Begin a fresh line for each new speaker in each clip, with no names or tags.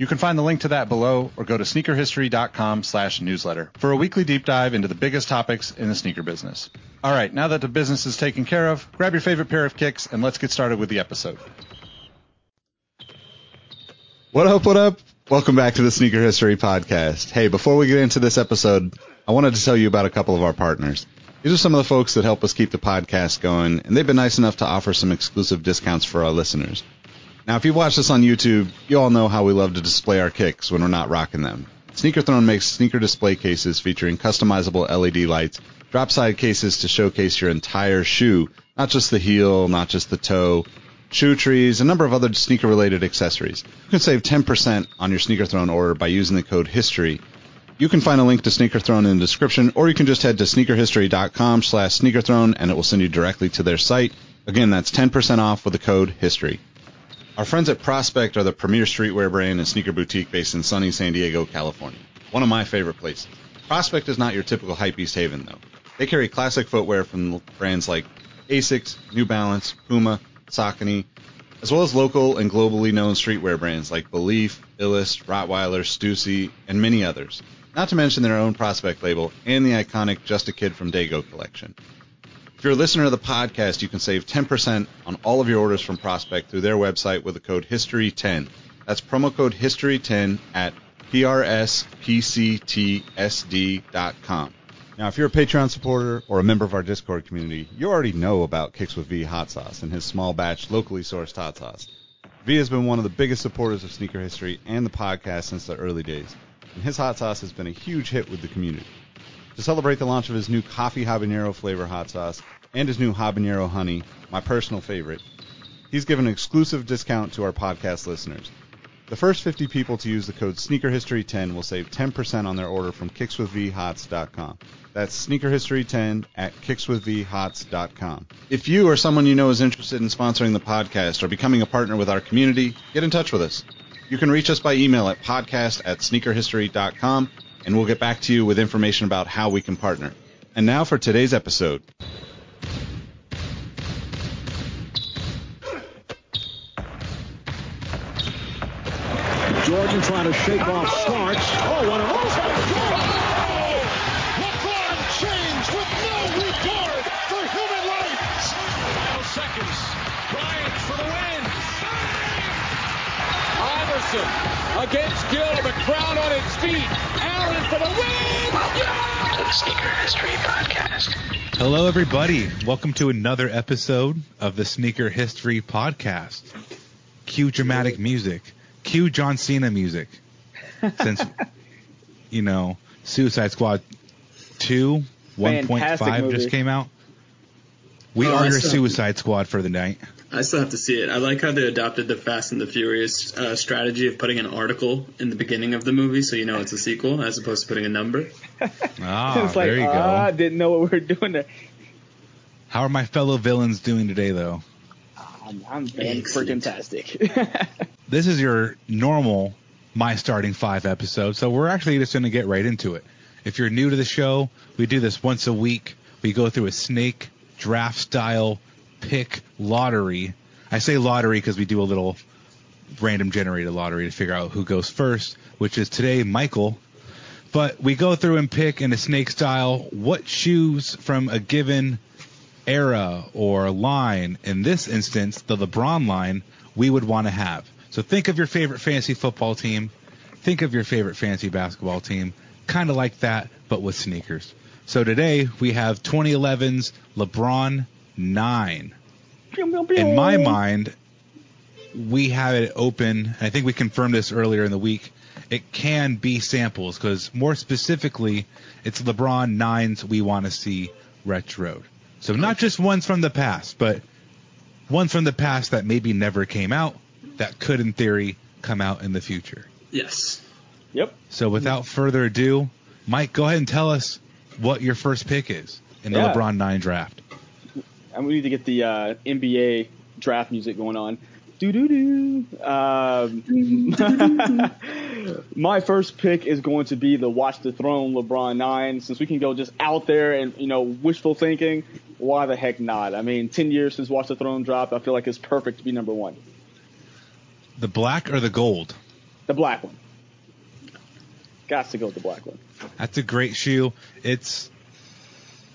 You can find the link to that below or go to sneakerhistory.com slash newsletter for a weekly deep dive into the biggest topics in the sneaker business. All right, now that the business is taken care of, grab your favorite pair of kicks and let's get started with the episode. What up, what up? Welcome back to the Sneaker History Podcast. Hey, before we get into this episode, I wanted to tell you about a couple of our partners. These are some of the folks that help us keep the podcast going, and they've been nice enough to offer some exclusive discounts for our listeners. Now, if you've watched us on YouTube, you all know how we love to display our kicks when we're not rocking them. Sneaker Throne makes sneaker display cases featuring customizable LED lights, drop side cases to showcase your entire shoe, not just the heel, not just the toe, shoe trees, a number of other sneaker related accessories. You can save 10% on your Sneaker Throne order by using the code HISTORY. You can find a link to Sneaker Throne in the description, or you can just head to sneakerhistory.com slash sneakerthrone and it will send you directly to their site. Again, that's 10% off with the code HISTORY. Our friends at Prospect are the premier streetwear brand and sneaker boutique based in sunny San Diego, California. One of my favorite places. Prospect is not your typical hypebeast haven, though. They carry classic footwear from brands like Asics, New Balance, Puma, Saucony, as well as local and globally known streetwear brands like Belief, Illest, Rottweiler, Stussy, and many others. Not to mention their own Prospect label and the iconic Just a Kid from Dago collection. If you're a listener of the podcast, you can save 10% on all of your orders from Prospect through their website with the code HISTORY10. That's promo code HISTORY10 at prspctsd.com. Now, if you're a Patreon supporter or a member of our Discord community, you already know about Kicks with V hot sauce and his small batch, locally sourced hot sauce. V has been one of the biggest supporters of sneaker history and the podcast since the early days, and his hot sauce has been a huge hit with the community. To celebrate the launch of his new coffee habanero flavor hot sauce and his new habanero honey, my personal favorite, he's given an exclusive discount to our podcast listeners. The first 50 people to use the code SneakerHistory10 will save 10% on their order from kickswithvhots.com. That's SneakerHistory10 at kickswithvhots.com. If you or someone you know is interested in sponsoring the podcast or becoming a partner with our community, get in touch with us. You can reach us by email at podcast at sneakerhistory.com and we'll get back to you with information about how we can partner. And now for today's episode.
Trying to shake off.
Against Gill. The crowd on its feet. Allen for the win.
Welcome to the Sneaker History Podcast.
Hello, everybody. Welcome to another episode of the Sneaker History Podcast. Cue dramatic music. Cue John Cena music. Since, you know, Suicide Squad 2, 1.5 just came out. We
Oh,
are your
still-
Suicide Squad for the night.
I still have to see it. I like how they adopted the Fast and the Furious uh, strategy of putting an article in the beginning of the movie so you know it's a sequel as opposed to putting a number.
Ah,
it's like,
there you go.
ah, I didn't know what we were doing there.
How are my fellow villains doing today, though?
I'm, I'm freaking
Excellent.
tastic.
this is your normal my starting five episode so we're actually just going to get right into it if you're new to the show we do this once a week we go through a snake draft style pick lottery i say lottery because we do a little random generated lottery to figure out who goes first which is today michael but we go through and pick in a snake style what shoes from a given era or line, in this instance, the LeBron line, we would want to have. So think of your favorite fantasy football team, think of your favorite fantasy basketball team, kind of like that, but with sneakers. So today we have 2011's LeBron 9. In my mind, we have it open. I think we confirmed this earlier in the week. It can be samples because more specifically, it's LeBron nines we want to see retroed. So not just ones from the past, but ones from the past that maybe never came out that could, in theory, come out in the future.
Yes.
yep.
So without further ado, Mike, go ahead and tell us what your first pick is in the
Yeah.
LeBron 9 draft.
And we need to get the uh, NBA draft music going on. Doo doo. Um, my first pick is going to be the Watch the Throne LeBron 9. Since we can go just out there and, you know, wishful thinking, why the heck not? I mean, 10 years since Watch the Throne dropped, I feel like it's perfect to be number one.
The black or the gold?
The black one. Got to go with the black one.
That's a great shoe. It's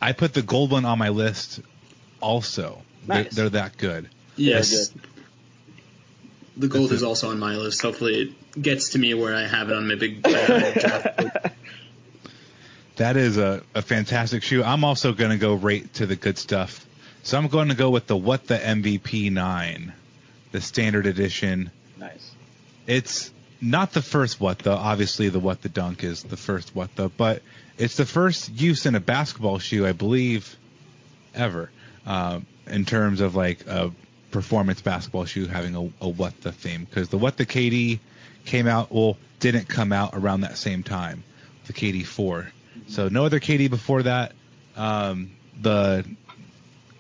I put the gold one on my list also. They're, they're that good.
Yes.
good.
The gold is also on my list. Hopefully, it gets to me where I have it on my big draft.
That is a, a fantastic shoe. I'm also going to go right to the good stuff. So I'm going to go with the What the MVP 9, the standard edition.
Nice.
It's not the first What the. Obviously, the What the Dunk is the first What the, but it's the first use in a basketball shoe, I believe, ever, um, in terms of like a performance basketball shoe having a, a What the theme. Because the What the KD came out, well, didn't come out around that same time, the KD 4. So no other KD before that. Um, the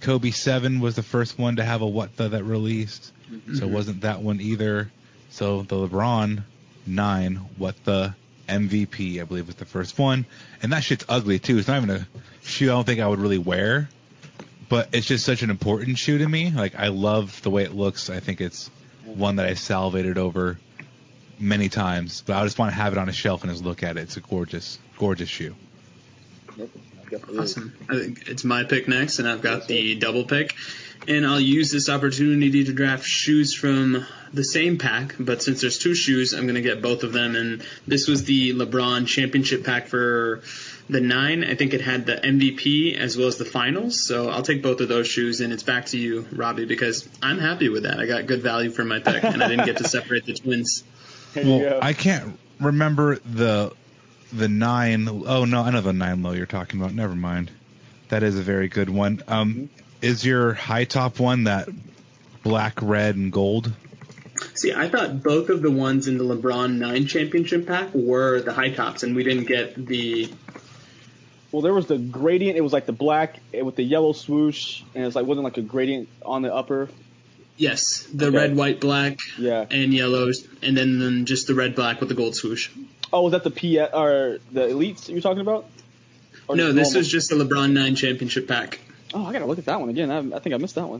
Kobe 7 was the first one to have a What the that released. So it wasn't that one either. So the LeBron 9, What the MVP, I believe was the first one. And that shit's ugly too. It's not even a shoe I don't think I would really wear. But it's just such an important shoe to me. Like I love the way it looks. I think it's one that I salivated over many times. But I just want to have it on a shelf and just look at it. It's a gorgeous, gorgeous shoe.
Awesome. It's my pick next, and I've got the double pick. And I'll use this opportunity to draft shoes from the same pack, but since there's two shoes, I'm going to get both of them. And this was the LeBron championship pack for the nine. I think it had the MVP as well as the finals. So I'll take both of those shoes, and it's back to you, Robbie, because I'm happy with that. I got good value for my pick, and I didn't get to separate the twins.
Well. I can't remember the the nine oh no, I know the nine low you're talking about. Never mind. That is a very good one. Um, is your high top one that black, red, and gold?
See, I thought both of the ones in the LeBron 9 championship pack were the high tops, and we didn't get the
Well, there was the gradient. It was like the black with the yellow swoosh, and it's like wasn't like a gradient on the upper.
Yes, the
Okay.
red, white, black,
Yeah.
and yellows, and then, then just the red, black with the gold swoosh.
Oh, was that the P or the elites you're talking about? Or
No, this
normal?
was just the LeBron 9 championship pack.
Oh, I gotta look at that one again. I, I think I missed that one.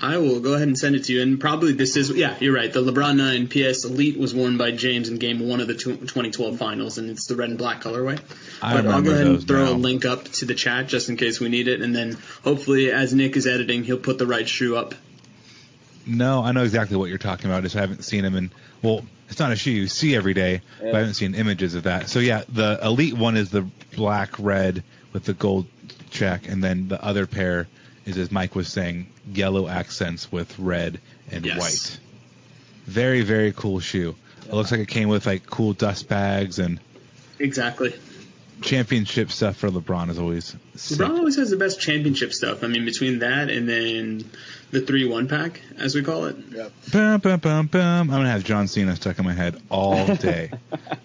I will go ahead and send it to you, and probably this is yeah, you're right. The LeBron 9 PS Elite was worn by James in Game One of the 2012 Finals, and it's the red and black colorway.
I
but I'll go ahead and throw
now.
a link up to the chat just in case we need it, and then hopefully as Nick is editing, he'll put the right shoe up.
No, I know exactly what you're talking about. Just I haven't seen them in. Well, it's not a shoe you see every day, but I haven't seen images of that. So yeah, the elite one is the black, red with the gold check, and then the other pair is, as Mike was saying, yellow accents with red and
Yes.
white. Very, very cool shoe. It looks like it came with like cool dust bags and
Exactly.
Championship stuff for LeBron is always. sick.
LeBron always has the best championship stuff. I mean, between that and then the three one pack, as we call it.
Bum, bum, bum, bum. I'm gonna have John Cena stuck in my head all day.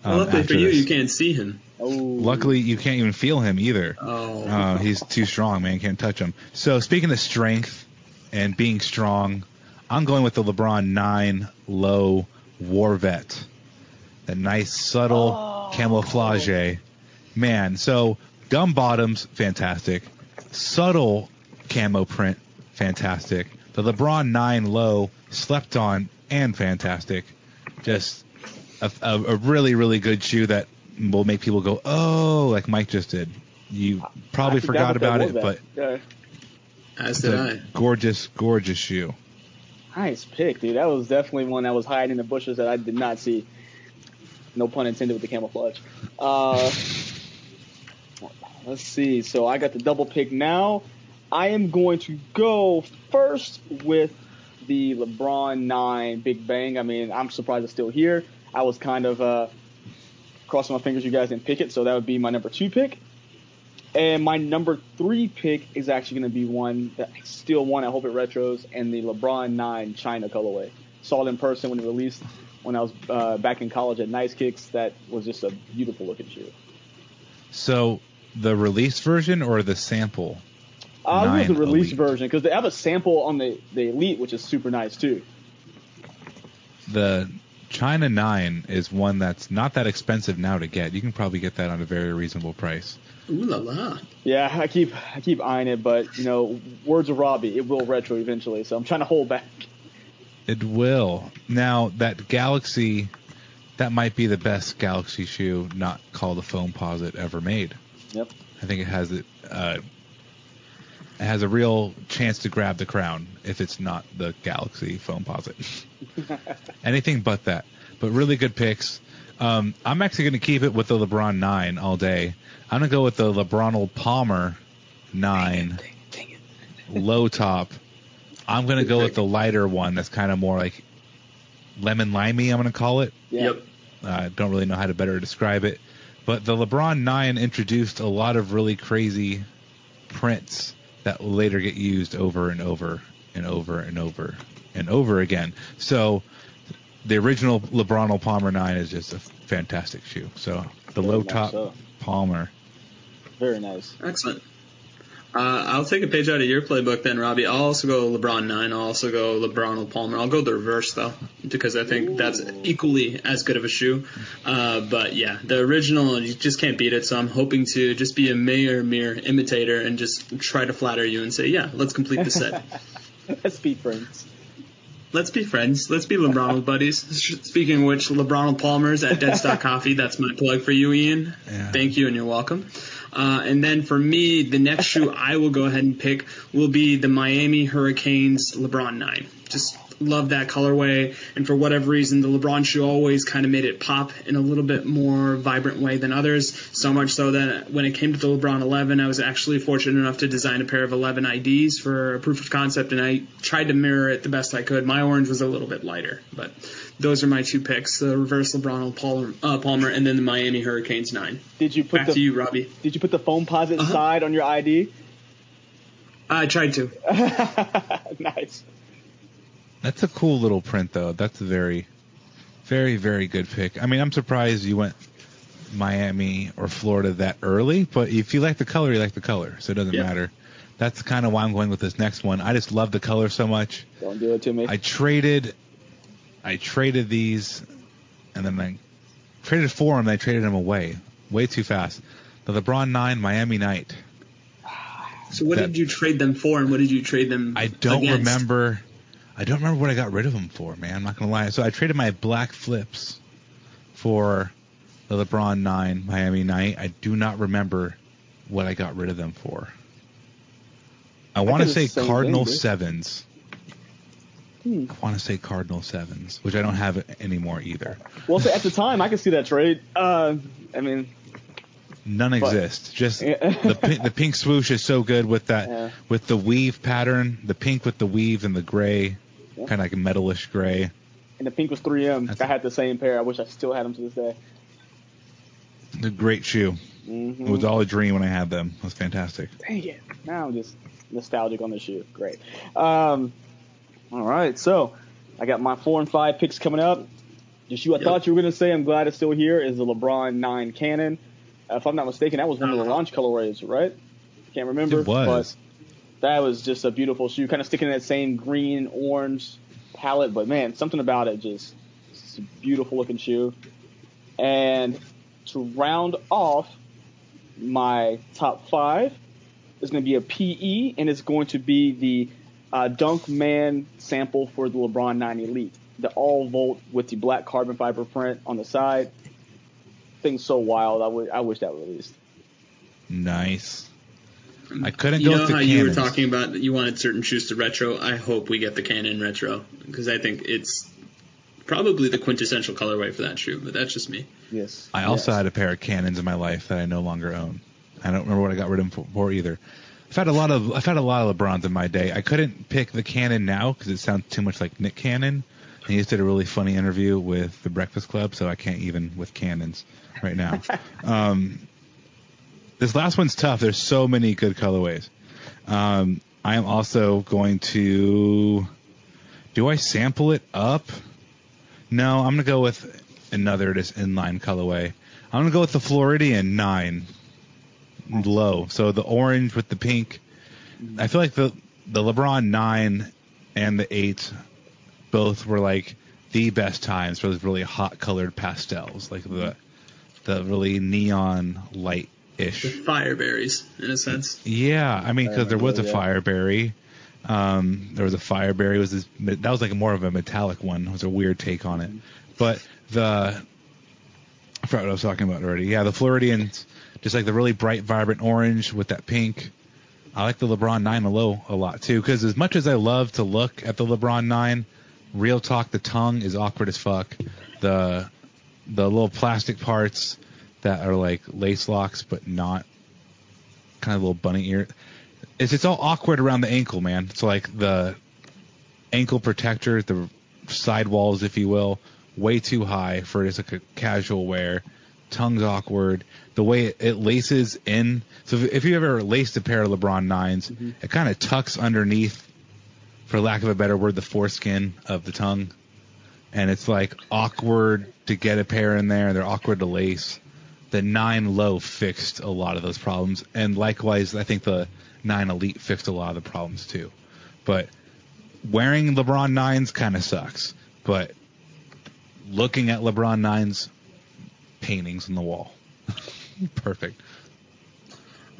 um,
Luckily for you,
this.
you can't see him.
Oh,
Luckily, you can't even feel him either.
Oh.
Uh, he's too strong, man. Can't touch him. So speaking of strength and being strong, I'm going with the LeBron 9 low war vet. That nice subtle camouflage. Man, so gum bottoms, fantastic. Subtle camo print, fantastic. The LeBron 9 low, slept on and fantastic. Just a, a, a really, really good shoe that will make people go, oh, like Mike just did. You probably
I
forgot about it, but
Yeah.
As did
a
I.
gorgeous, gorgeous shoe.
Nice pick, dude. That was definitely one that was hiding in the bushes that I did not see. No pun intended with the camouflage. Uh, let's see. So I got the double pick now. I am going to go first with the LeBron 9 Big Bang. I mean, I'm surprised it's still here. I was kind of uh, crossing my fingers you guys didn't pick it, so that would be my number two pick. And my number three pick is actually going to be one that I still want. I hope it retros and the LeBron 9 China colorway. Saw it in person when it released when I was uh, back in college at Nice Kicks. That was just a beautiful looking shoe.
So the release version or the sample?
Uh, I was the release
Elite.
version because they have a sample on the the Elite, which is super nice too.
The China 9 is one that's not that expensive now to get. You can probably get that on a very reasonable price.
Ooh la la.
Yeah, I keep I keep eyeing it, but you know, words of Robbie, it will retro eventually. So I'm trying to hold back.
It will. Now, that Galaxy, that might be the best Galaxy shoe not called a Foamposite ever made.
Yep.
I think it has it. Uh, it has a real chance to grab the crown if it's not the Galaxy Foamposite. Anything but that. But really good picks. Um, I'm actually going to keep it with the LeBron 9 all day. I'm going to go with the LeBron Palmer 9 low top. I'm going to go with the lighter one that's kind of more like lemon limey, I'm going to call it.
Yep.
I don't really know how to better describe it. But the LeBron 9 introduced a lot of really crazy prints that will later get used over and over and over and over and over again. So the original LeBron Palmer 9 is just a fantastic shoe. So the
Very
low
much
top
so.
Palmer.
Very nice.
Excellent. Uh, I'll take a page out of your playbook then, Robbie. I'll also go LeBron 9. I'll also go LeBron with Palmer. I'll go the reverse, though, because I think that's equally as good of a shoe. Uh, but yeah, the original, you just can't beat it, so I'm hoping to just be a mere, mere imitator and just try to flatter you and say, yeah, let's complete the set.
Let's be friends.
Let's be friends. Let's be LeBron buddies. Speaking of which, LeBron Palmer's at Dead Stock Coffee. That's my plug for you, Ian.
Yeah.
Thank you, and you're welcome. Uh, and then for me, the next shoe I will go ahead and pick will be the Miami Hurricanes LeBron 9. Just love that colorway, and for whatever reason, the LeBron shoe always kind of made it pop in a little bit more vibrant way than others. So much so that when it came to the LeBron 11, I was actually fortunate enough to design a pair of 11 IDs for a proof of concept, and I tried to mirror it the best I could. My orange was a little bit lighter, but those are my two picks: the reverse LeBron Palmer, uh, Palmer and then the Miami Hurricanes 9.
Did you put
Back
the
to you, Robbie.
Did you put the foam posit
Uh-huh.
side on your ID?
I tried to.
nice.
That's a cool little print, though. That's a very, very, very good pick. I mean, I'm surprised you went Miami or Florida that early, but if you like the color, you like the color, so it doesn't
Yeah.
matter. That's kind of why I'm going with this next one. I just love the color so much.
Don't do it to me.
I traded, I traded these, and then I traded for them. And I traded them away way too fast. The LeBron Nine Miami Night.
So what
That-
did you trade them for, and what did you trade them?
I don't
against?
remember. I don't remember what I got rid of them for, man. I'm not gonna lie. So I traded my black flips for the LeBron Nine Miami Night. I do not remember what I got rid of them for. I want to say Cardinal
thing,
sevens.
Hmm.
I want to say Cardinal sevens, which I don't have anymore either.
Well, so at the time, I could see that trade. Uh, I mean,
None
But-
exist. Just
Yeah.
the pink, the pink swoosh is so good with that
Yeah.
with the weave pattern, the pink with the weave and the gray,
Yeah.
kind of like a metalish gray.
and the pink was 3M.
That's-
I had the same pair. I wish I still had them to this day.
The great shoe.
hmm
It was all a dream when I had them. It was fantastic.
Dang it. Now I'm just nostalgic on the shoe. Great. Um, all right. So I got my four and five picks coming up. The shoe I
Yep.
thought you were going to say, I'm glad it's still here, is the LeBron 9 Cannon. If I'm not mistaken, that was one of the launch colorways, right? Can't remember.
It was.
But that was just a beautiful shoe, kind of sticking in that same green, orange palette. But man, something about it just, it's a beautiful looking shoe. And to round off my top five is going to be a PE, and it's going to be the uh, Dunk Man sample for the LeBron 9 Elite. The all volt with the black carbon fiber print on the side. Thing's so wild. I would I wish that released.
Nice. I couldn't
You
go
know
with the
how you were talking about that you wanted certain shoes to retro. I hope we get the Cannon retro because I think it's probably the quintessential colorway for that shoe. But that's just me.
Yes.
I also
Yes.
had a pair of cannons in my life that I no longer own. I don't remember what I got rid of them for, for either. I've had a lot of I've had a lot of LeBrons in my day. I couldn't pick the Cannon now because it sounds too much like Nick Cannon. He just did a really funny interview with the Breakfast Club, so I can't even with cannons right now. um, this last one's tough. There's so many good colorways. Um, I am also going to. Do I sample it up? No, I'm gonna go with another just inline colorway. I'm gonna go with the Floridian nine. low. So the orange with the pink. I feel like the the LeBron nine and the eight both were like the best times for those really hot colored pastels, like the the really neon light ish.
Fireberries, in a sense.
Yeah, I mean, because there was a
yeah.
Fireberry. Um, there was a Fireberry. Was this, that was like more of a metallic one? It was a weird take on it. But the I forgot what I was talking about already. Yeah, the Floridians, just like the really bright, vibrant orange with that pink. I like the LeBron nine low a lot too, because as much as I love to look at the LeBron nine, real talk, the tongue is awkward as fuck. The the little plastic parts that are like lace locks, but not kind of little bunny ear. It's it's all awkward around the ankle, man. It's like the ankle protector, the sidewalls, if you will, way too high for just like a casual wear. Tongue's awkward. The way it, it laces in. So if, if you ever laced a pair of LeBron 9s mm-hmm. it kind of tucks underneath, for lack of a better word, the foreskin of the tongue. And it's like awkward to get a pair in there. And they're awkward to lace. The 9 low fixed a lot of those problems. And likewise, I think the 9 elite fixed a lot of the problems too. But wearing LeBron 9s kind of sucks. But looking at LeBron 9s, paintings on the wall. Perfect.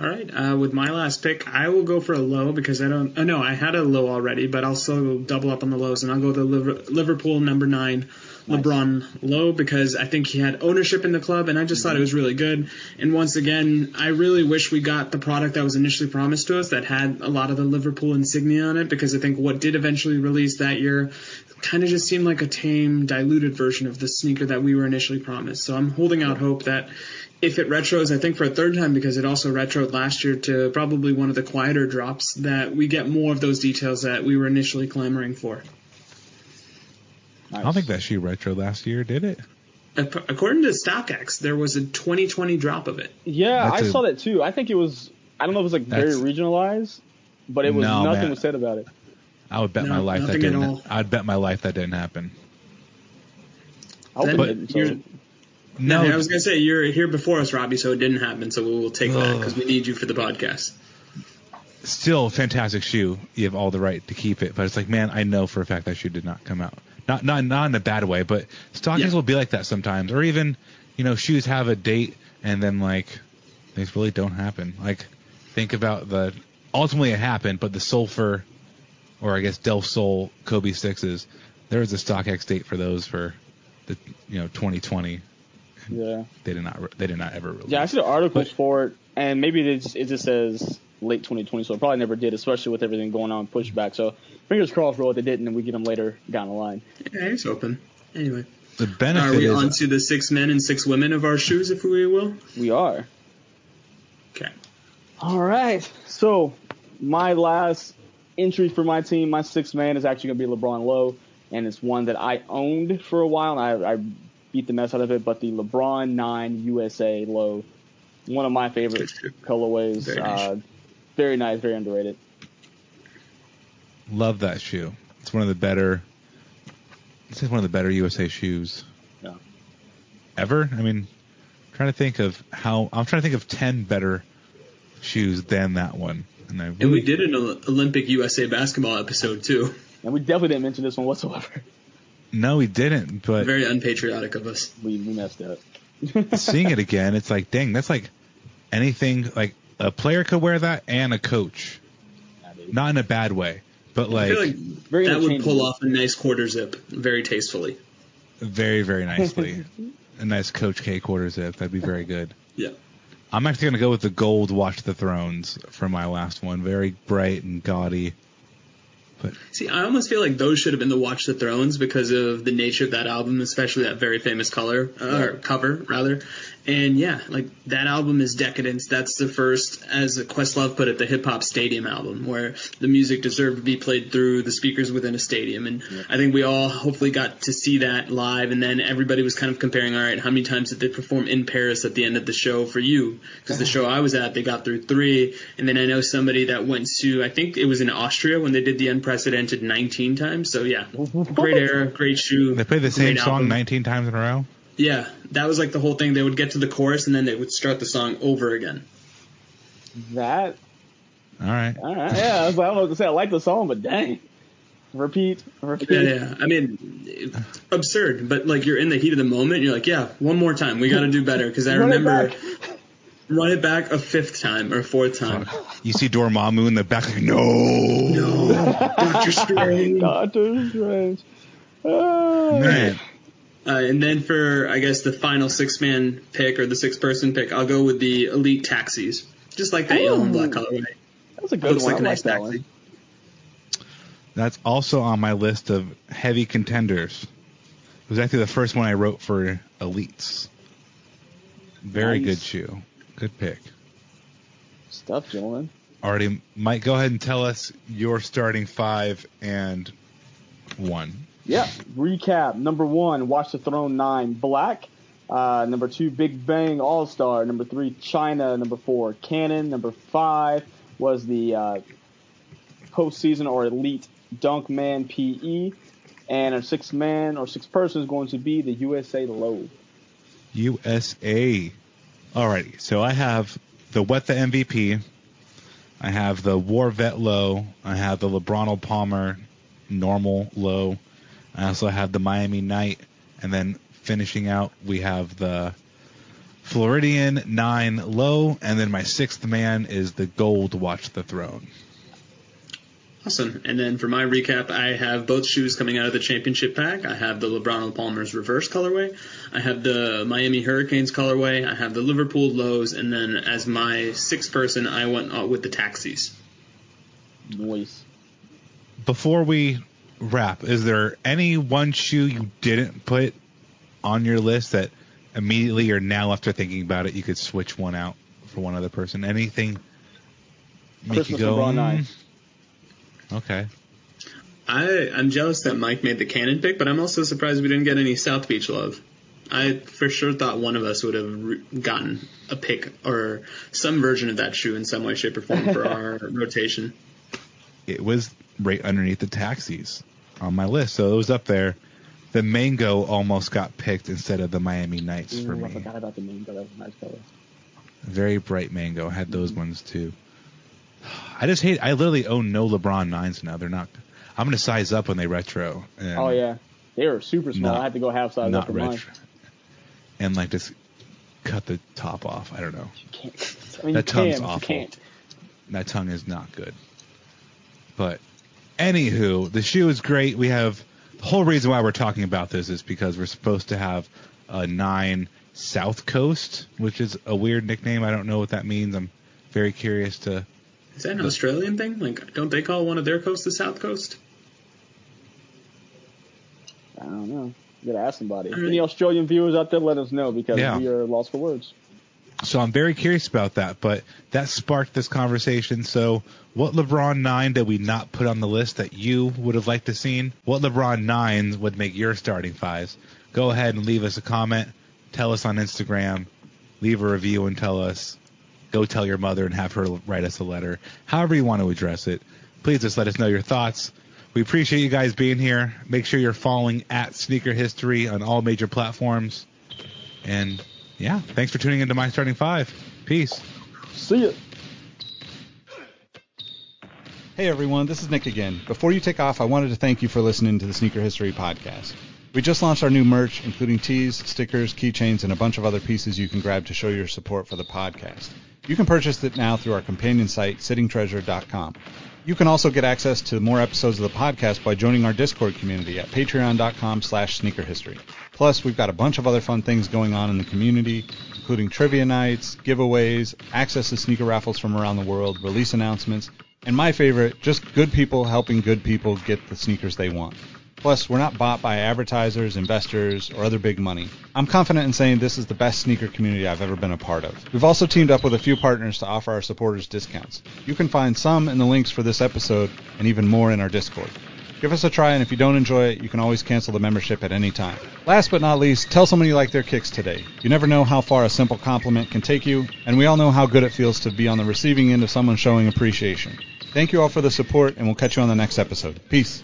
All right. Uh, with my last pick, I will go for a low because I don't. Oh no, I had a low already, but I'll still double up on the lows, and I'll go the Liverpool number nine, LeBron low because I think he had ownership in the club, and I just thought it was really good. And once again, I really wish we got the product that was initially promised to us that had a lot of the Liverpool insignia on it, because I think what did eventually release that year kind of just seemed like a tame, diluted version of the sneaker that we were initially promised. So I'm holding out hope that if it retros, I think for a third time because it also retroed last year to probably one of the quieter drops, that we get more of those details that we were initially clamoring for.
I don't think that shoe retro last year, did it?
According to StockX, there was a 2020 drop of it.
Yeah,
That's
I
a-
saw that too. I think it was. I don't know if it was like very regionalized, but it was
No,
nothing
man.
was said about it.
I would bet
No,
my life that didn't. I'd bet my life that didn't happen.
I hope
Then
so-
you're-
No,
I was gonna say you're here before us, Robbie, so it didn't happen. So we will take that because we need you for the podcast.
still fantastic shoe. You have all the right to keep it, but it's like, man, I know for a fact that shoe did not come out. Not not not in a bad way, but StockX
Yeah.
will be like that sometimes, or even you know shoes have a date and then like things really don't happen. Like think about the ultimately it happened, but the sulfur or I guess Del Sol Kobe sixes, there was a StockX date for those for the you know 2020.
yeah.
They did not re- they did not ever release.
Yeah, I see the articles
But-
for it, and maybe it just, it just says late 2020, so it probably never did, especially with everything going on pushback. So fingers crossed for what they didn't, and we get them later down the line.
Yeah, he's open. Anyway,
the benefit are
we
is
on to the six men and six women of our shoes, if we will?
We are.
Okay.
All right. So my last entry for my team, my sixth man, is actually going to be LeBron Low, and it's one that I owned for a while, and I, I beat the mess out of it. But the LeBron Nine USA Low, one of my favorite colorways.
Very nice.
uh, very nice, very underrated.
Love that shoe. It's one of the better. This is one of the better USA shoes
Yeah.
ever. I mean, trying to think of how I'm trying to think of ten better shoes than that one. And I really,
And we did an Olympic USA basketball episode too.
And we definitely didn't mention this one whatsoever.
no, we didn't. But
Very unpatriotic of us.
We, we messed up.
seeing it again, it's like, dang, that's like anything. Like a player could wear that, and a coach,
Nah,
not in a bad way, but
I
like
feel like
Very
that would pull off a nice quarter zip very tastefully.
very, very nicely. a nice Coach K quarter zip. That'd be very good.
Yeah.
I'm actually going to go with the gold Watch the Thrones for my last one. Very bright and gaudy. But
See, I almost feel like those should have been the Watch the Thrones because of the nature of that album, especially that very famous color uh, or cover rather. And yeah, like that album is Decadence. That's the first, as Questlove put it, the hip hop stadium album where the music deserved to be played through the speakers within a stadium. And I think we all hopefully got to see that live. And then everybody was kind of comparing, all right, how many times did they perform in Paris at the end of the show for you? Because the uh-huh. show I was at, they got through three. And then I know somebody that went to, I think it was in Austria when they did the unprecedented 19 times. So yeah, great era, great shoe.
they played the same song
album.
19 times in a row.
Yeah, that was like the whole thing. They would get to the chorus and then they would start the song over again.
That
All right.
all right, yeah. I, was like, I don't know what to say. I like the song, but dang. Repeat, repeat.
Yeah, yeah. I mean, absurd, but like you're in the heat of the moment. You're like, yeah, one more time. We got to do better because I remember run it back a fifth time or a fourth time.
You see Dormammu in the back, like, no.
No, Doctor Strange.
Doctor Strange. Oh,
Man.
Uh, and then for I guess the final six man pick or the six person pick, I'll go with the elite taxis, just like that yellow and black colorway.
That was a good
Looks
one.
like a
I
nice
like that
taxi.
one.
That's also on my list of heavy contenders. It was actually the first one I wrote for elites. Very
Nice.
good shoe. Good pick.
Stuff, gentlemen.
Already, Mike, go ahead and tell us your starting five and one.
Yeah. Recap. Number one, Watch the Throne 9, Black. Uh, number two, Big Bang All Star. Number three, China. Number four, Cannon. Number five was the uh, postseason or elite Dunk Man PE. And our sixth man or sixth person is going to be the USA Low.
USA. Alrighty, so I have the What the MVP. I have the War Vet low. I have the LeBron Palmer normal low. I also have the Miami Night, and then finishing out we have the Floridian nine low, and then my sixth man is the Gold Watch the Throne.
Awesome. And then for my recap, I have both shoes coming out of the championship pack. I have the LeBron Palmer's reverse colorway. I have the Miami Hurricanes colorway. I have the Liverpool lows, and then as my sixth person, I went out with the taxis.
Noise.
Before we wrap, is there any one shoe you didn't put on your list that immediately or now after thinking about it you could switch one out for one other person? Anything make
Christmas
you go?
LeBron
"Mm."
nine.
Okay.
I I'm jealous that Mike made the Cannon pick, but I'm also surprised we didn't get any South Beach love. I for sure thought one of us would have re- gotten a pick or some version of that shoe in some way, shape, or form for our rotation.
It was right underneath the taxis on my list, so it was up there. The mango almost got picked instead of the Miami Nights for
Ooh, I
me.
forgot about the but that was a nice color.
Very bright mango. I had those ones too. I just hate. I literally own no LeBron nines now. They're not. I'm gonna size up when they retro. And
Oh yeah, they were super small.
Not-
I had to go half size up
not
for mine.
And like just cut the top off. I don't know.
You Can't. I mean,
That
you
tongue's
can, but you
awful.
can't.
That tongue is not good. But anywho, the shoe is great. We have the whole reason why we're talking about this is because we're supposed to have a nine South Coast, which is a weird nickname. I don't know what that means. I'm very curious to.
Is that an Australian thing? Like, don't they call one of their coasts the South Coast?
I don't know. You gotta ask somebody.
All right.
Any Australian viewers out there, let us know because
Yeah.
we are lost for words.
So I'm very curious about that. But that sparked this conversation. So what LeBron nine did we not put on the list that you would have liked to seen? What LeBron nines would make your starting fives? Go ahead and leave us a comment. Tell us on Instagram. Leave a review and tell us. Go tell your mother and have her write us a letter. However you want to address it. Please just let us know your thoughts. We appreciate you guys being here. Make sure you're following at Sneaker History on all major platforms. And yeah, thanks for tuning into my starting five. Peace.
See ya.
Hey everyone, this is Nick again. Before you take off, I wanted to thank you for listening to the Sneaker History Podcast. We just launched our new merch, including tees, stickers, keychains, and a bunch of other pieces you can grab to show your support for the podcast. You can purchase it now through our companion site, sittingtreasure.com. You can also get access to more episodes of the podcast by joining our Discord community at patreon.com slash sneakerhistory. Plus, we've got a bunch of other fun things going on in the community, including trivia nights, giveaways, access to sneaker raffles from around the world, release announcements, and my favorite, just good people helping good people get the sneakers they want. Plus, we're not bought by advertisers, investors, or other big money. I'm confident in saying this is the best sneaker community I've ever been a part of. We've also teamed up with a few partners to offer our supporters discounts. You can find some in the links for this episode and even more in our Discord. Give us a try, and if you don't enjoy it, you can always cancel the membership at any time. Last but not least, tell someone you like their kicks today. You never know how far a simple compliment can take you, and we all know how good it feels to be on the receiving end of someone showing appreciation. Thank you all for the support, and we'll catch you on the next episode. Peace.